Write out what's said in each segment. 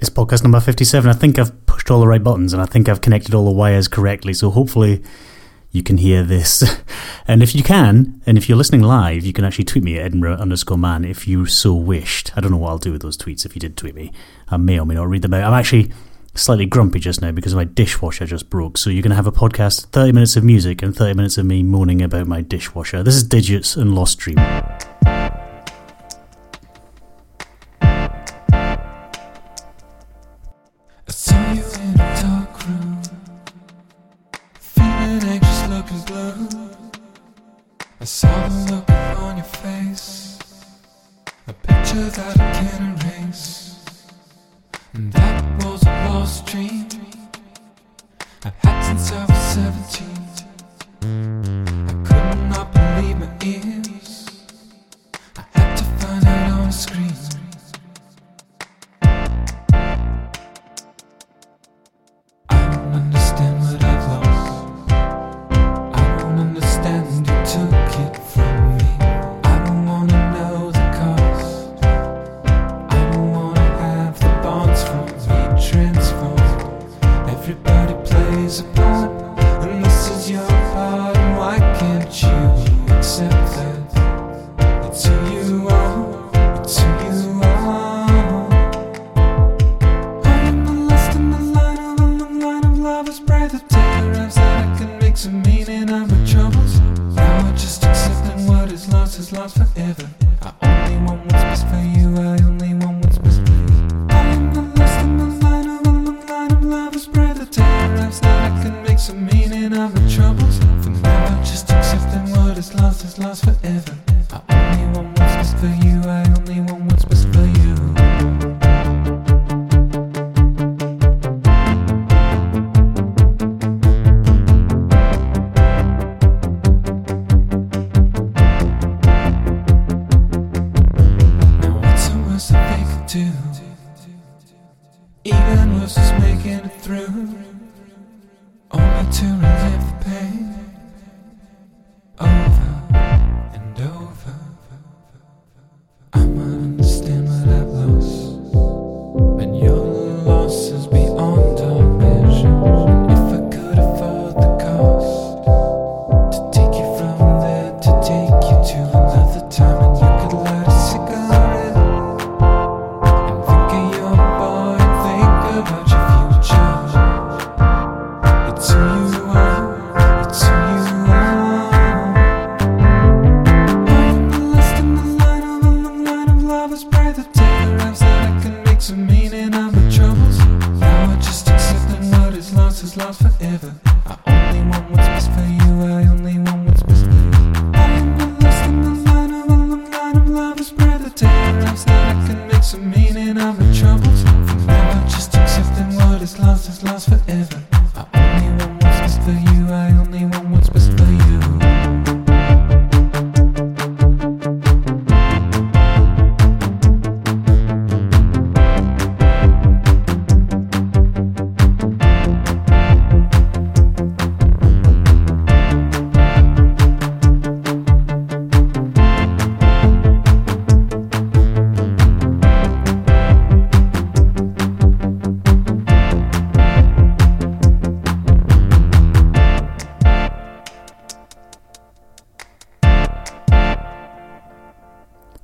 It's podcast number 57. I think I've pushed all the right buttons and I think I've connected all the wires correctly. So hopefully you can hear this. and if you can, and if you're listening live, you can actually tweet me at Edinburgh underscore man if you so wished. I don't know what I'll do with those tweets if you did tweet me. I may or may not read them out. I'm actually slightly grumpy just now because my dishwasher just broke. So you're going to have a podcast, 30 minutes of music and 30 minutes of me moaning about my dishwasher. This is Digits and Lost Dream.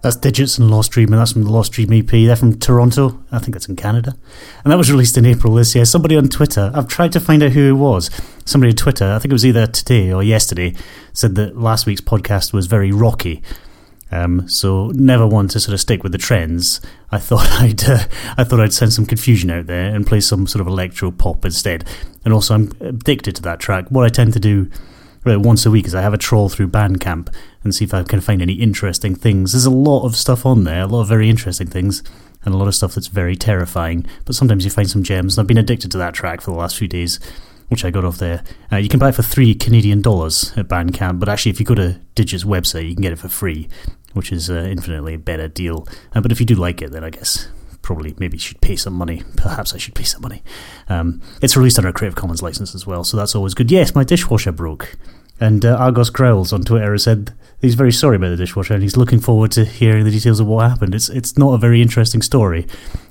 That's Digits and Lost Dream, and that's from the Lost Dream EP. They're from Toronto. I think that's in Canada. And that was released in April this year. Somebody on Twitter, I've tried to find out who it was. Somebody on Twitter, I think it was either today or yesterday, said that last week's podcast was very rocky. Um, so never one to sort of stick with the trends. I thought I'd uh, I thought I'd send some confusion out there and play some sort of electro pop instead. And also, I'm addicted to that track. What I tend to do once a week is I have a troll through Bandcamp and see if I can find any interesting things. There's a lot of stuff on there, a lot of very interesting things, and a lot of stuff that's very terrifying. But sometimes you find some gems. And I've been addicted to that track for the last few days, which I got off there. Uh, you can buy it for three Canadian dollars at Bandcamp, but actually, if you go to Digit's website, you can get it for free, which is uh, infinitely a better deal. Uh, but if you do like it, then I guess probably maybe should pay some money. Perhaps I should pay some money. Um, it's released under a Creative Commons license as well, so that's always good. Yes, my dishwasher broke. And uh, Argos Growls on Twitter has said he's very sorry about the dishwasher and he's looking forward to hearing the details of what happened. It's it's not a very interesting story,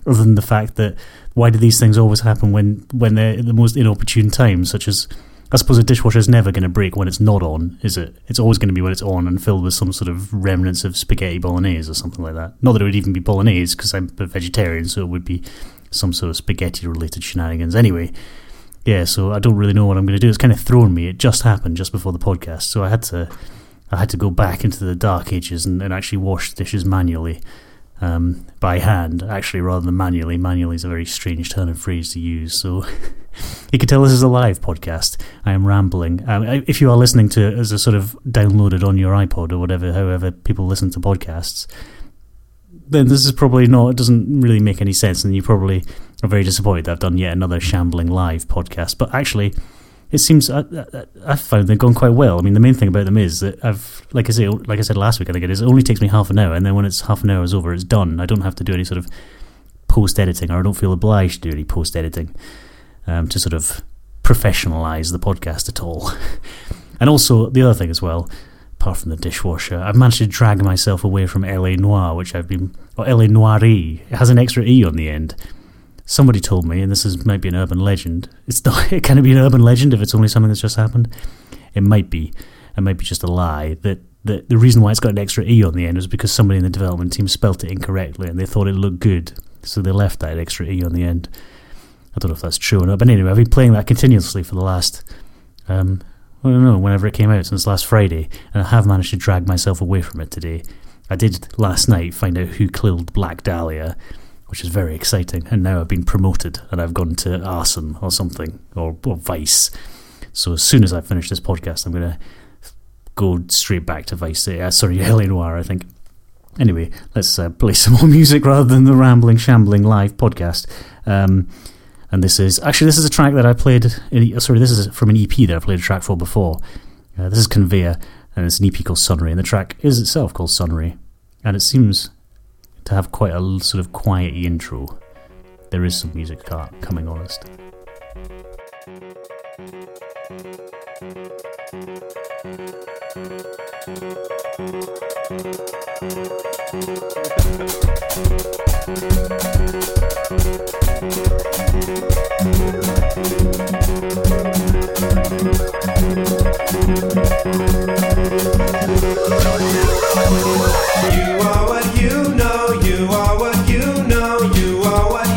other than the fact that why do these things always happen when when they're at the most inopportune times, such as I suppose a dishwasher is never going to break when it's not on, is it? It's always going to be when it's on and filled with some sort of remnants of spaghetti bolognese or something like that. Not that it would even be bolognese because I'm a vegetarian, so it would be some sort of spaghetti related shenanigans. Anyway, yeah, so I don't really know what I'm going to do. It's kind of thrown me. It just happened just before the podcast, so I had to I had to go back into the dark ages and, and actually wash dishes manually um, by hand, actually, rather than manually. Manually is a very strange turn of phrase to use. So you can tell this is a live podcast. I am rambling. Um, if you are listening to it as a sort of downloaded on your iPod or whatever, however people listen to podcasts, then this is probably not, it doesn't really make any sense. And you probably are very disappointed that I've done yet another shambling live podcast. But actually, it seems I, I, I've found they've gone quite well. I mean, the main thing about them is that I've, like I say, like I said last week, I think it is. It only takes me half an hour, and then when it's half an hour is over, it's done. I don't have to do any sort of post editing, or I don't feel obliged to do any post editing um, to sort of professionalize the podcast at all. and also the other thing as well, apart from the dishwasher, I've managed to drag myself away from LA Noire, which I've been, or LA Noirie. It has an extra e on the end somebody told me, and this is maybe an urban legend. It's not. It can it be an urban legend if it's only something that's just happened? It might be. It might be just a lie. That the the reason why it's got an extra e on the end is because somebody in the development team spelt it incorrectly, and they thought it looked good, so they left that extra e on the end. I don't know if that's true or not, but anyway, I've been playing that continuously for the last. Um, I don't know, whenever it came out since last Friday, and I have managed to drag myself away from it today. I did last night find out who killed Black Dahlia, which is very exciting. And now I've been promoted and I've gone to Arson or something, or, or Vice. So as soon as I finish this podcast, I'm going to go straight back to Vice. Uh, sorry, LA Noire, I think. Anyway, let's uh, play some more music rather than the rambling, shambling live podcast. Um, and this is actually this is a track that I played. In, sorry, this is from an EP that I played a track for before. Uh, this is Conveyor, and it's an EP called Sunray, and the track is itself called Sunray. And it seems to have quite a sort of quiet intro. There is some music coming honest. What are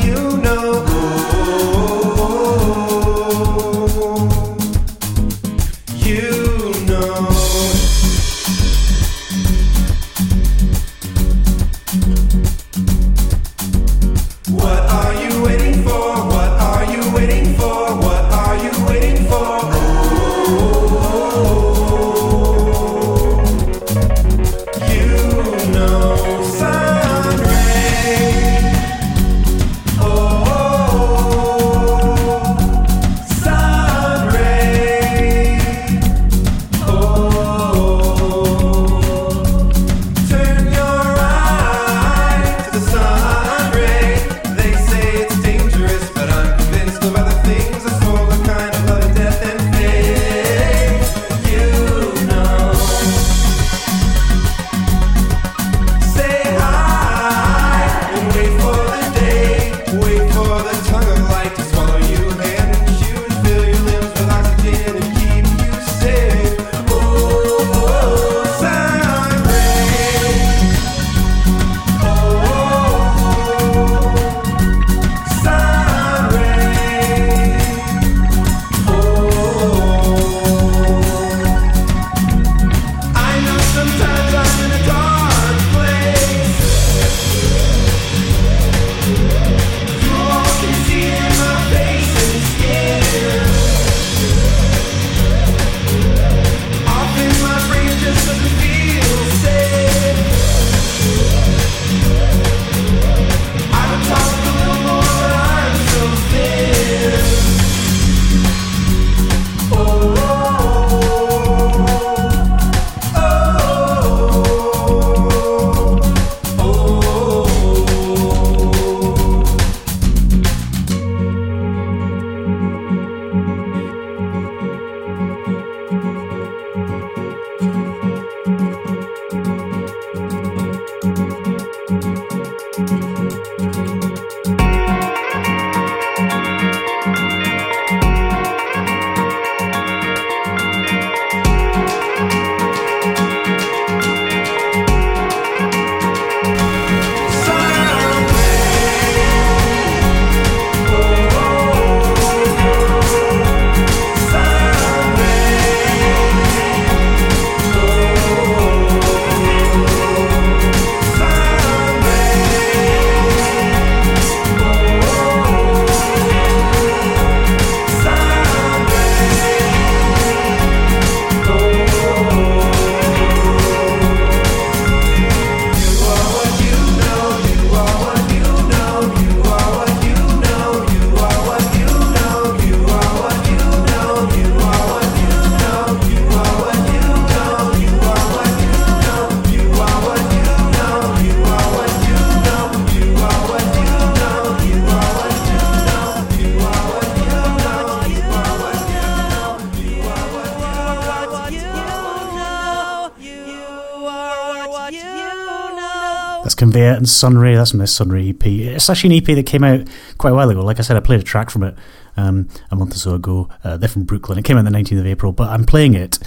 Conveyor and Sunray. That's from their Sunray EP. It's actually an EP that came out quite a while ago. Like I said, I played a track from it um, a month or so ago. Uh, they're from Brooklyn. It came out the 19th of April, but I'm playing it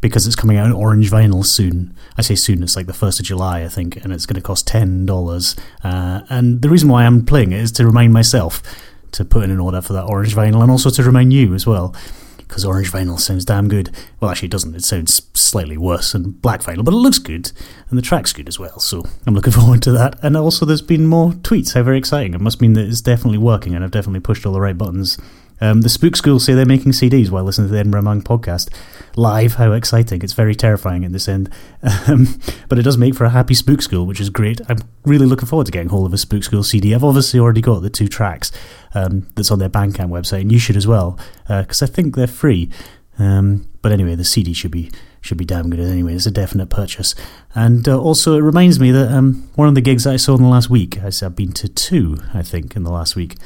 because it's coming out in orange vinyl soon. I say soon, it's like the 1st of July, I think, and it's going to cost $10. Uh, and the reason why I'm playing it is to remind myself to put in an order for that orange vinyl and also to remind you as well. Because orange vinyl sounds damn good. Well, actually, it doesn't. It sounds slightly worse than black vinyl, but it looks good, and the track's good as well. So I'm looking forward to that. And also, there's been more tweets. How very exciting! It must mean that it's definitely working, and I've definitely pushed all the right buttons. Um, the Spook School say they're making CDs while listening to the Edinburgh Man podcast live. How exciting! It's very terrifying at this end, um, but it does make for a happy Spook School, which is great. I'm really looking forward to getting hold of a Spook School CD. I've obviously already got the two tracks um, that's on their Bandcamp website, and you should as well because I think they're free. Um, but anyway, the CD should be should be damn good anyway. It's a definite purchase, and uh, also it reminds me that um, one of the gigs that I saw in the last week, I've been to two, I think, in the last week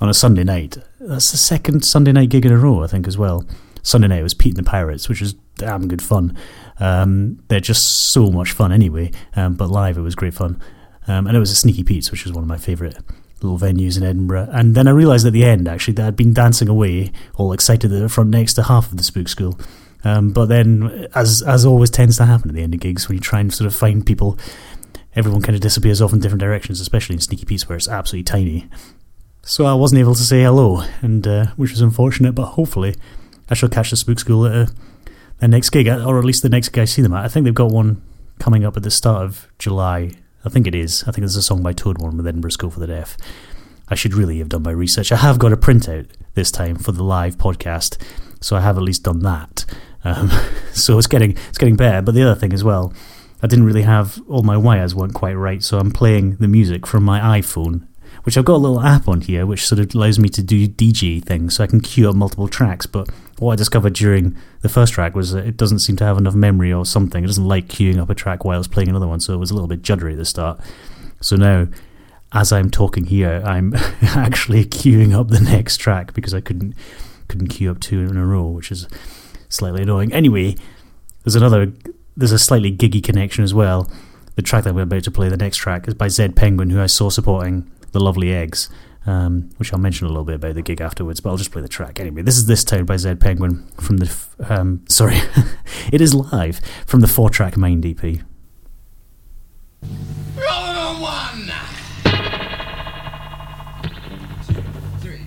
on a Sunday night. That's the second Sunday night gig in a row, I think, as well. Sunday night was Pete and the Pirates, which was damn good fun. Um, they're just so much fun anyway, um, but live it was great fun. Um, and it was a Sneaky Pete's, which was one of my favourite little venues in Edinburgh. And then I realised at the end, actually, that I'd been dancing away, all excited at the front next to half of the Spook School. Um, but then, as as always tends to happen at the end of gigs, when you try and sort of find people, everyone kind of disappears off in different directions, especially in Sneaky Pete's, where it's absolutely tiny. So I wasn't able to say hello, and uh, which was unfortunate. But hopefully, I shall catch the Spook School at uh, their next gig, or at least the next gig I see them at. I think they've got one coming up at the start of July. I think it is. I think there's a Song by Toad one with Edinburgh School for the Deaf. I should really have done my research. I have got a printout this time for the live podcast, so I have at least done that. Um, so it's getting it's getting better. But the other thing as well, I didn't really have all my wires weren't quite right, so I'm playing the music from my iPhone, which I've got a little app on here, which sort of allows me to do DJ things, so I can queue up multiple tracks. But what I discovered during the first track was that it doesn't seem to have enough memory or something. It doesn't like queuing up a track while it's playing another one, so it was a little bit juddery at the start. So now as I'm talking here, I'm actually queuing up the next track because I couldn't couldn't queue up two in a row, which is slightly annoying. Anyway, there's another there's a slightly giggy connection as well. The track that we're about to play, the next track, is by Zed Penguin, who I saw supporting the Lovely Eggs, um, which I'll mention a little bit about the gig afterwards. But I'll just play the track anyway. This is this town by Zed Penguin from the f- um, sorry, it is live from the four track Mind EP. On one. Three.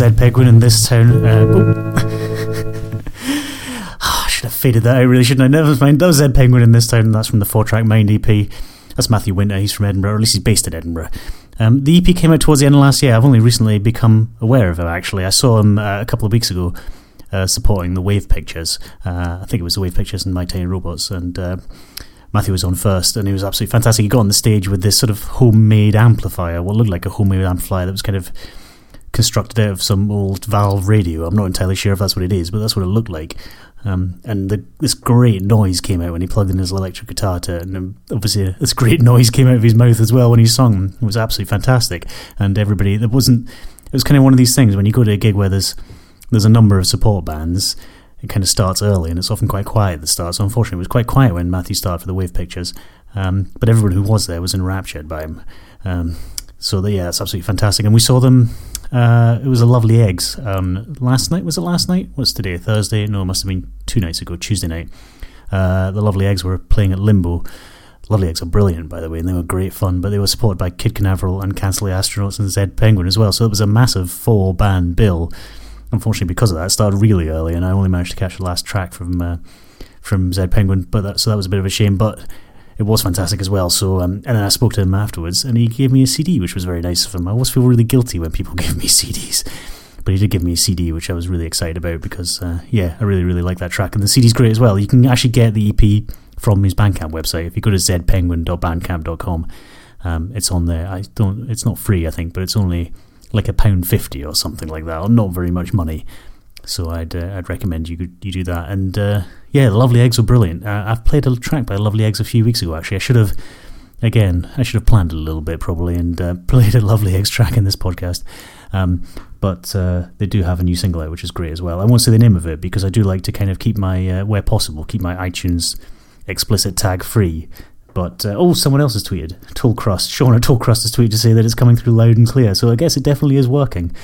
Zed Penguin in this town. Uh, oh. I should have faded that out, really, shouldn't I? Never mind. That was Zed Penguin in this town, and that's from the four track Mind EP. That's Matthew Winter. He's from Edinburgh, or at least he's based in Edinburgh. Um, the EP came out towards the end of last year. I've only recently become aware of him, actually. I saw him uh, a couple of weeks ago uh, supporting the Wave Pictures. Uh, I think it was the Wave Pictures and My Tiny Robots, and uh, Matthew was on first, and he was absolutely fantastic. He got on the stage with this sort of homemade amplifier, what looked like a homemade amplifier that was kind of constructed out of some old valve radio. I'm not entirely sure if that's what it is, but that's what it looked like. Um, and the, this great noise came out when he plugged in his electric guitar to it, and um, obviously this great noise came out of his mouth as well when he sung. It was absolutely fantastic, and everybody there wasn't. It was kind of one of these things when you go to a gig where there's there's a number of support bands. It kind of starts early, and it's often quite quiet at the start. So unfortunately, it was quite quiet when Matthew started for the Wave Pictures. Um, but everyone who was there was enraptured by him. Um, so the, yeah, it's absolutely fantastic. And we saw them. Uh, it was a lovely eggs. Um, last night was it last night? What's today? Thursday? No, it must have been two nights ago. Tuesday night. Uh, the lovely eggs were playing at Limbo. Lovely Eggs are brilliant, by the way, and they were great fun. But they were supported by Kid Canaveral and the Astronauts and Zed Penguin as well. So it was a massive four band bill. Unfortunately, because of that, it started really early, and I only managed to catch the last track from uh, from Zed Penguin. But that, so that was a bit of a shame. But it was fantastic as well. So um, and then I spoke to him afterwards, and he gave me a CD, which was very nice of him. I always feel really guilty when people give me CDs. But he did give me a CD, which I was really excited about because, uh, yeah, I really, really like that track. And the CD's great as well. You can actually get the EP from his Bandcamp website. If you go to zedpenguin.bandcamp.com, um, it's on there. I don't. It's not free, I think, but it's only like a pound fifty or something like that, or not very much money. So I'd uh, I'd recommend you you do that. And uh, yeah, Lovely Eggs were brilliant. Uh, I've played a track by Lovely Eggs a few weeks ago. Actually, I should have. Again, I should have planned a little bit probably and uh, played a Lovely Eggs track in this podcast. Um, but uh, they do have a new single out, which is great as well. I won't say the name of it because I do like to kind of keep my, uh, where possible, keep my iTunes explicit tag free. But uh, oh, someone else has tweeted. Tall Crust, Sean at Tall Crust has tweeted to say that it's coming through loud and clear. So I guess it definitely is working,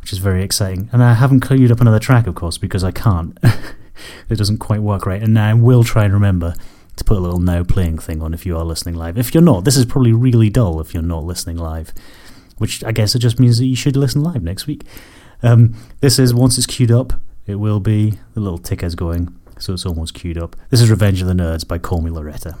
which is very exciting. And I haven't queued up another track, of course, because I can't. it doesn't quite work right. And I will try and remember to put a little now playing thing on if you are listening live. If you're not, this is probably really dull if you're not listening live, which I guess it just means that you should listen live next week. Um, this is once it's queued up, it will be the little ticker's going, so it's almost queued up. This is Revenge of the Nerds by Call Me Loretta.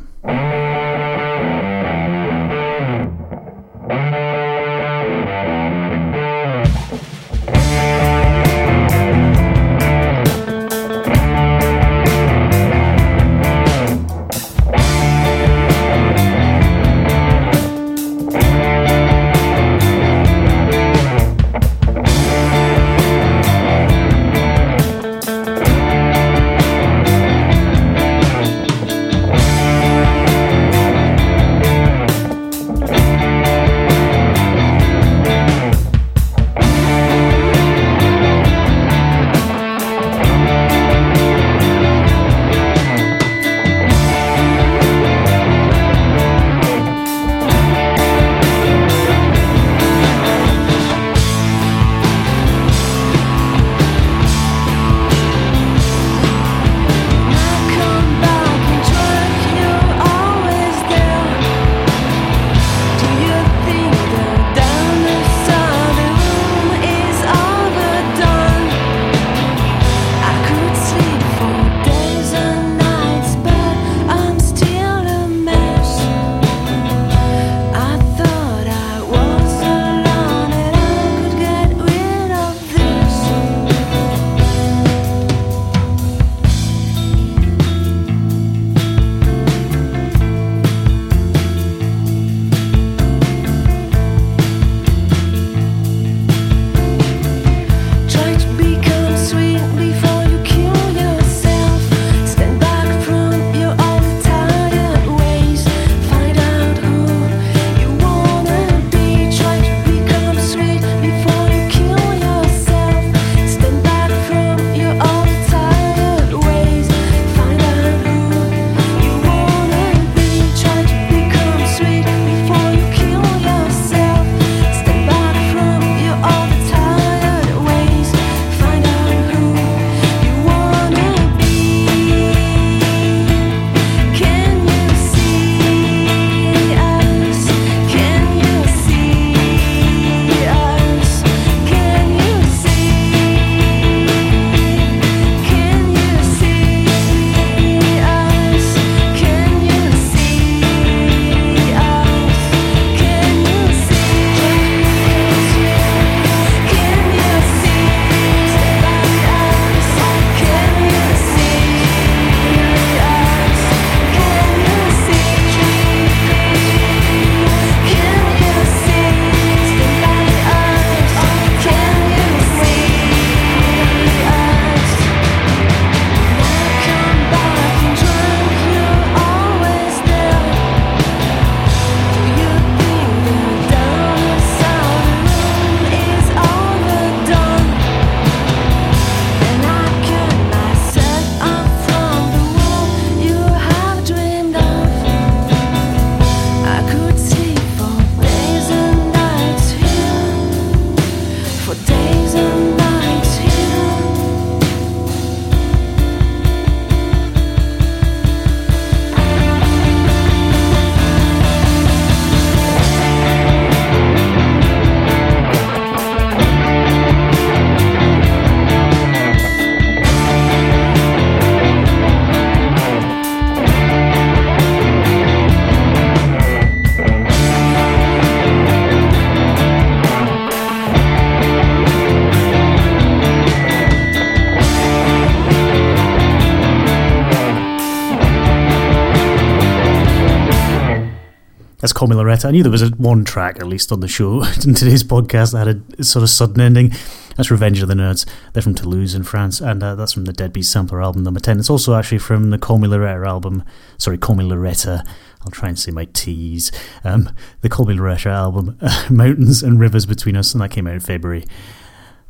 That's Call Me Loretta. I knew there was one track, at least on the show, in today's podcast that had a sort of sudden ending. That's Revenge of the Nerds. They're from Toulouse in France, and uh, that's from the Dead Bees Sampler album number 10. It's also actually from the Call Me Loretta album. Sorry, Call Me Loretta. I'll try and say my T's. Um, the Call Me Loretta album, Mountains and Rivers Between Us, and that came out in February.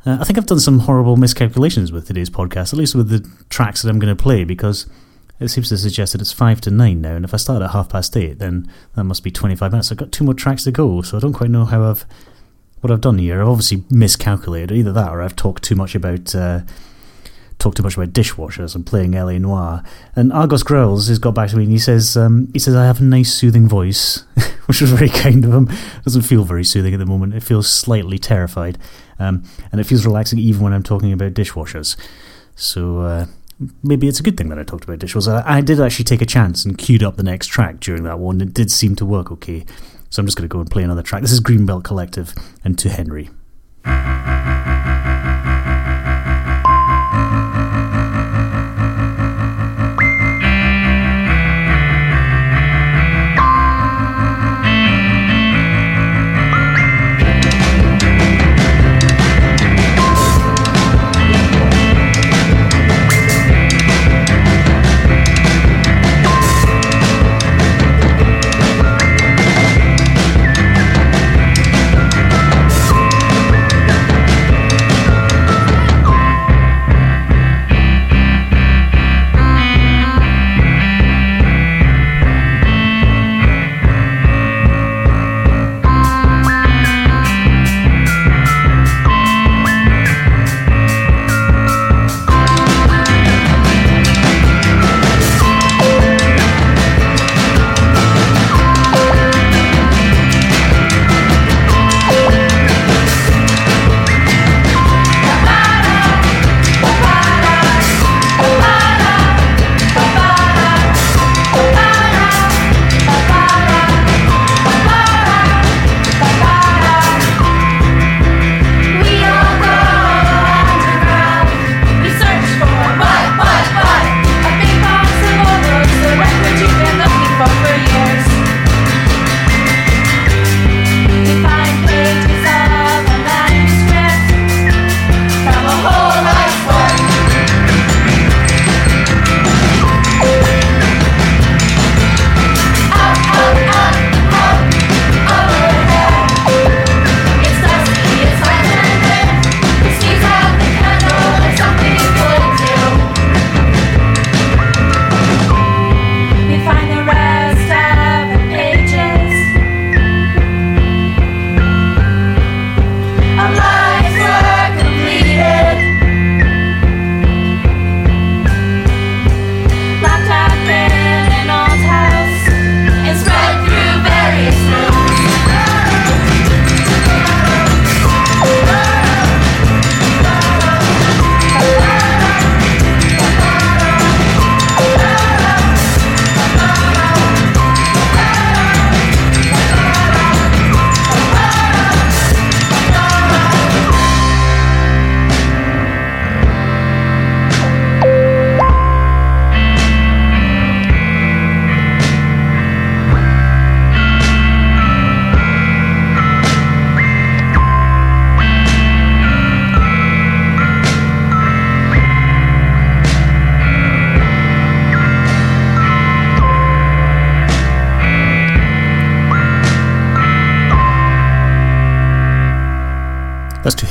Uh, I think I've done some horrible miscalculations with today's podcast, at least with the tracks that I'm going to play, because it seems to suggest that it's 5 to 9 now, and if I start at half past 8, then that must be 25 minutes. I've got two more tracks to go, so I don't quite know how I've what I've done here. I've obviously miscalculated either that or I've talked too much about uh, talked too much about dishwashers and playing LA Noire. And Argos Growls has got back to me and he says um, he says I have a nice soothing voice, which was very kind of him. It doesn't feel very soothing at the moment. It feels slightly terrified, um, and it feels relaxing even when I'm talking about dishwashers. So. Uh, maybe it's a good thing that I talked about dishwashers. I, I did actually take a chance and queued up the next track during that one. It did seem to work okay. So I'm just going to go and play another track. This is Greenbelt Collective and To Henry.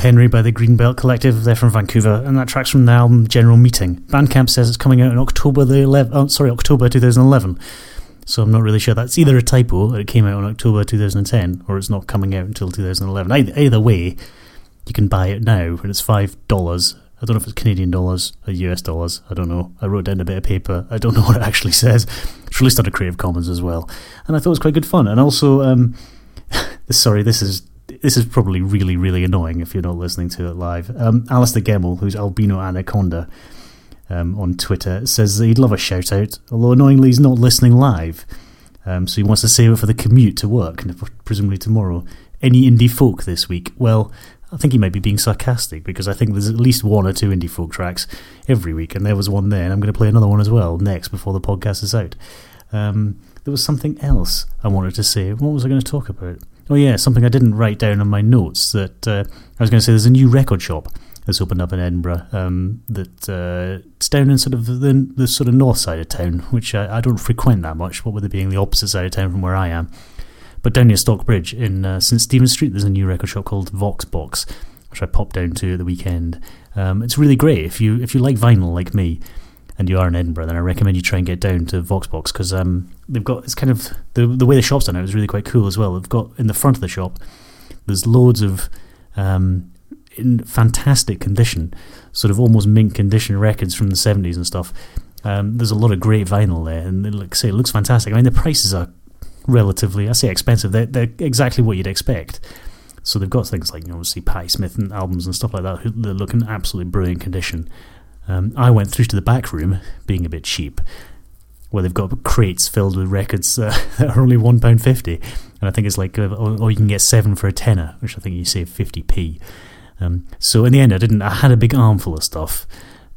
Henry by the Greenbelt Collective. They're from Vancouver, and that track's from the album General Meeting. Bandcamp says it's coming out in October the 11th. Oh, sorry, October 2011. So I'm not really sure. That's either a typo, it came out in October 2010, or it's not coming out until 2011. Either, either way, you can buy it now, and it's five dollars. I don't know if it's Canadian dollars or US dollars. I don't know. I wrote down a bit of paper. I don't know what it actually says. It's released under Creative Commons as well, and I thought it was quite good fun. And also, um, sorry, this is this is probably really really annoying if you're not listening to it live. Um, Alistair Gemmell, who's Albino Anaconda um, on Twitter, says he'd love a shout out, although annoyingly he's not listening live. Um, so he wants to save it for the commute to work, presumably tomorrow. Any indie folk this week? Well, I think he might be being sarcastic because I think there's at least one or two indie folk tracks every week, and there was one there, and I'm going to play another one as well next before the podcast is out. Um, there was something else I wanted to say. What was I going to talk about? Oh yeah, something I didn't write down on my notes. That uh, I was going to say. There's a new record shop that's opened up in Edinburgh. Um, that uh, it's down in sort of the, the sort of north side of town, which I, I don't frequent that much. What with it being the opposite side of town from where I am. But down near Stockbridge in uh, St Stephen Street, there's a new record shop called Voxbox, which I popped down to at the weekend. Um, it's really great if you if you like vinyl like me, and you are in Edinburgh, then I recommend you try and get down to Voxbox because um, they've got it's kind of the the way the shop's done it is really quite cool as well. They've got in the front of the shop, there's loads of um, in fantastic condition, sort of almost mint condition records from the 70s and stuff. Um, there's a lot of great vinyl there, and like say, it looks fantastic. I mean, the prices are relatively, I say expensive, they're, they're exactly what you'd expect. So they've got things like, you know, obviously, Patti Smith and albums and stuff like that, they look in absolutely brilliant condition. Um, I went through to the back room, being a bit cheap, where they've got crates filled with records uh, that are only £1.50. And I think it's like, uh, or, or you can get seven for a tenner, which I think you save 50p. Um, so in the end, I didn't. I had a big armful of stuff,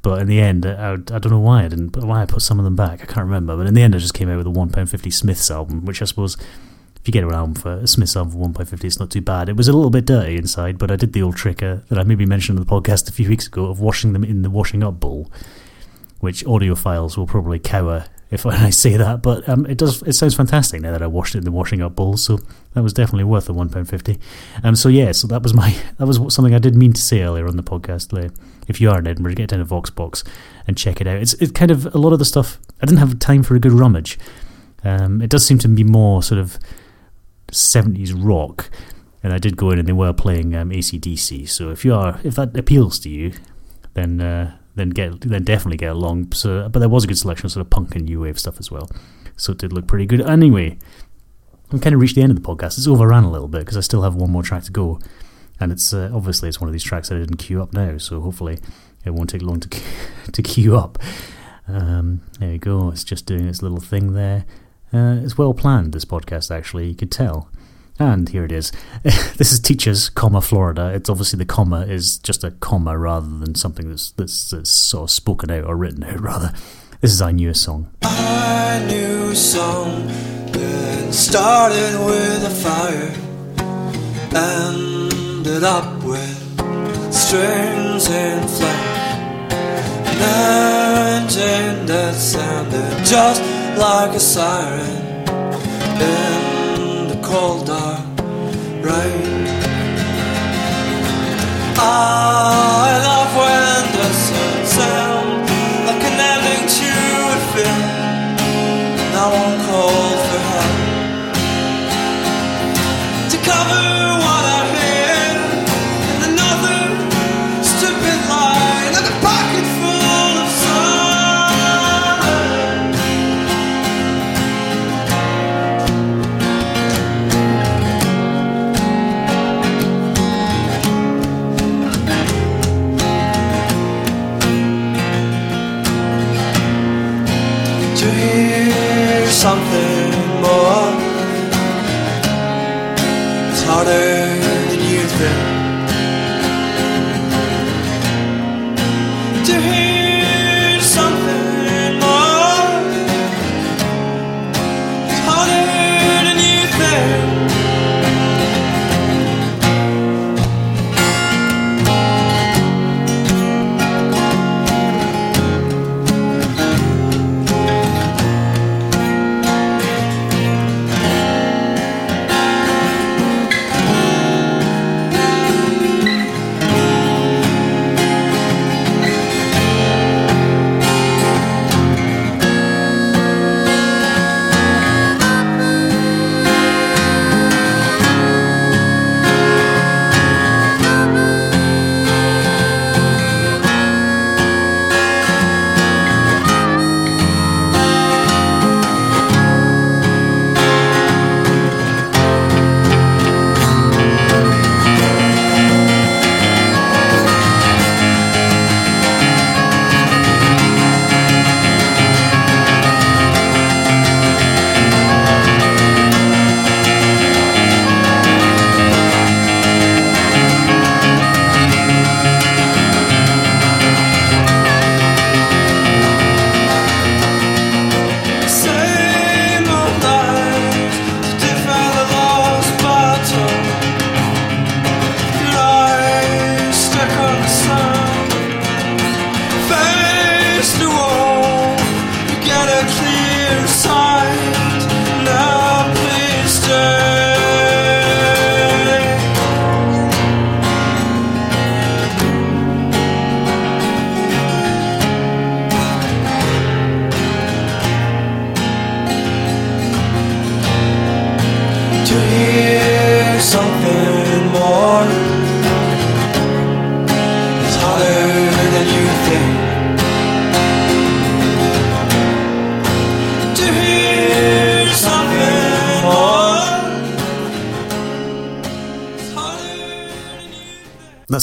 but in the end, I, I don't know why I didn't. Why I put some of them back, I can't remember. But in the end, I just came out with a one pound fifty Smiths album, which I suppose if you get album for a Smiths album for one pound fifty, it's not too bad. It was a little bit dirty inside, but I did the old trick uh, that I maybe mentioned on the podcast a few weeks ago of washing them in the washing up bowl, which audiophiles will probably cower if I say that. But um, it does. It sounds fantastic now that I washed it in the washing up bowl. So that was definitely worth the one pound fifty. Um, so yeah, so that was my that was something I did mean to say earlier on the podcast. Like, if you are in Edinburgh, get down to Voxbox and check it out. It's it kind of a lot of the stuff. I didn't have time for a good rummage. Um, it does seem to be more sort of seventies rock. And I did go in, and they were playing um, ACDC. So if you are, if that appeals to you, then uh, then get then definitely get along. So, but there was a good selection of sort of punk and new wave stuff as well. So it did look pretty good. Anyway, we kind of reached the end of the podcast. It's overran a little bit because I still have one more track to go, and it's uh, obviously it's one of these tracks that I didn't queue up now. So hopefully it won't take long to to queue up. Um, there you go. It's just doing its little thing there. Uh, it's well planned. This podcast actually, you could tell. And here it is. this is Teachers, comma Florida. It's obviously the comma is just a comma rather than something that's, that's, that's sort of spoken out or written out. Rather, this is our newest song. Our new song started with a fire, ended up with strings and flames, that sounded just like a siren in the cold dark rain. I love when the sun sounds like an ending to a film. No one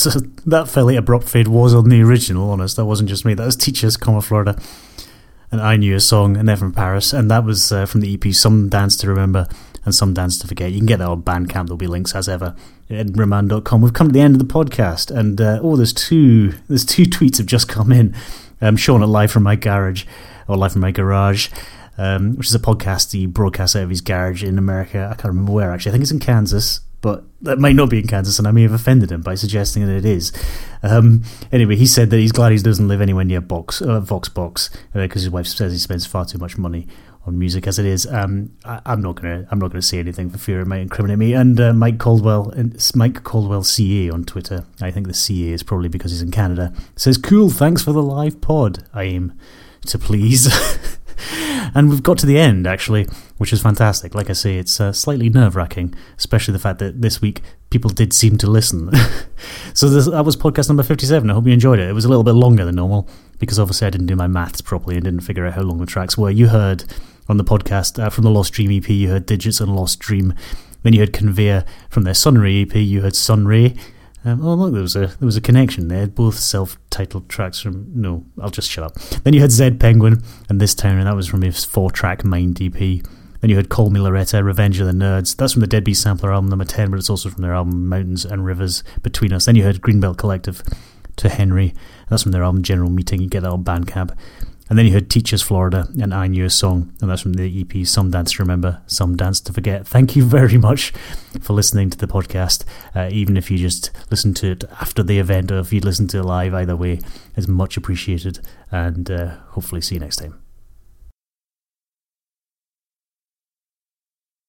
That's a, that fairly abrupt fade was on the original. Honest, that wasn't just me. That was Teachers, comma Florida, and I knew a song, and they're from Paris, and that was uh, from the EP Some Dance to Remember and Some Dance to Forget. You can get that on Bandcamp. There'll be links as ever roman.com. We've come to the end of the podcast, and uh, oh, there's two there's two tweets have just come in. Um, Sean at Live from My Garage or Live from My Garage. Um, which is a podcast he broadcasts out of his garage in America. I can't remember where actually. I think it's in Kansas, but that might not be in Kansas, and I may have offended him by suggesting that it is. Um, anyway, he said that he's glad he doesn't live anywhere near Box uh, Voxbox because his wife says he spends far too much money on music as it is. Um, I, I'm not gonna I'm not gonna say anything for fear it might incriminate me. And uh, Mike Caldwell and Mike Caldwell CA on Twitter. I think the CA is probably because he's in Canada. Says cool. Thanks for the live pod. I aim to please. and we've got to the end actually, which is fantastic. Like I say, it's uh, slightly nerve wracking, especially the fact that this week people did seem to listen. so this, that was podcast number fifty-seven. I hope you enjoyed it. It was a little bit longer than normal because obviously I didn't do my maths properly and didn't figure out how long the tracks were. You heard on the podcast uh, from the Lost Dream EP, you heard Digits and Lost Dream. Then you heard Conveyor from their Sun Ray EP. You heard Sun Ray. Um, oh look, there was a there was a connection there. Both self-titled tracks from no, I'll just shut up. Then you had Zed Penguin and This Town, and that was from his four-track Mind EP. Then you had Call Me Loretta, Revenge of the Nerds. That's from the Dead Bees Sampler album number ten, but it's also from their album Mountains and Rivers Between Us. Then you heard Greenbelt Collective to Henry. That's from their album General Meeting. You get that on Bandcamp. And then you heard Teachers Florida and I Knew a Song, and that's from the EP Some Dance to Remember, Some Dance to Forget. Thank you very much for listening to the podcast. Uh, even if you just listen to it after the event or if you listen to it live, either way, it's much appreciated. And uh, hopefully, see you next time.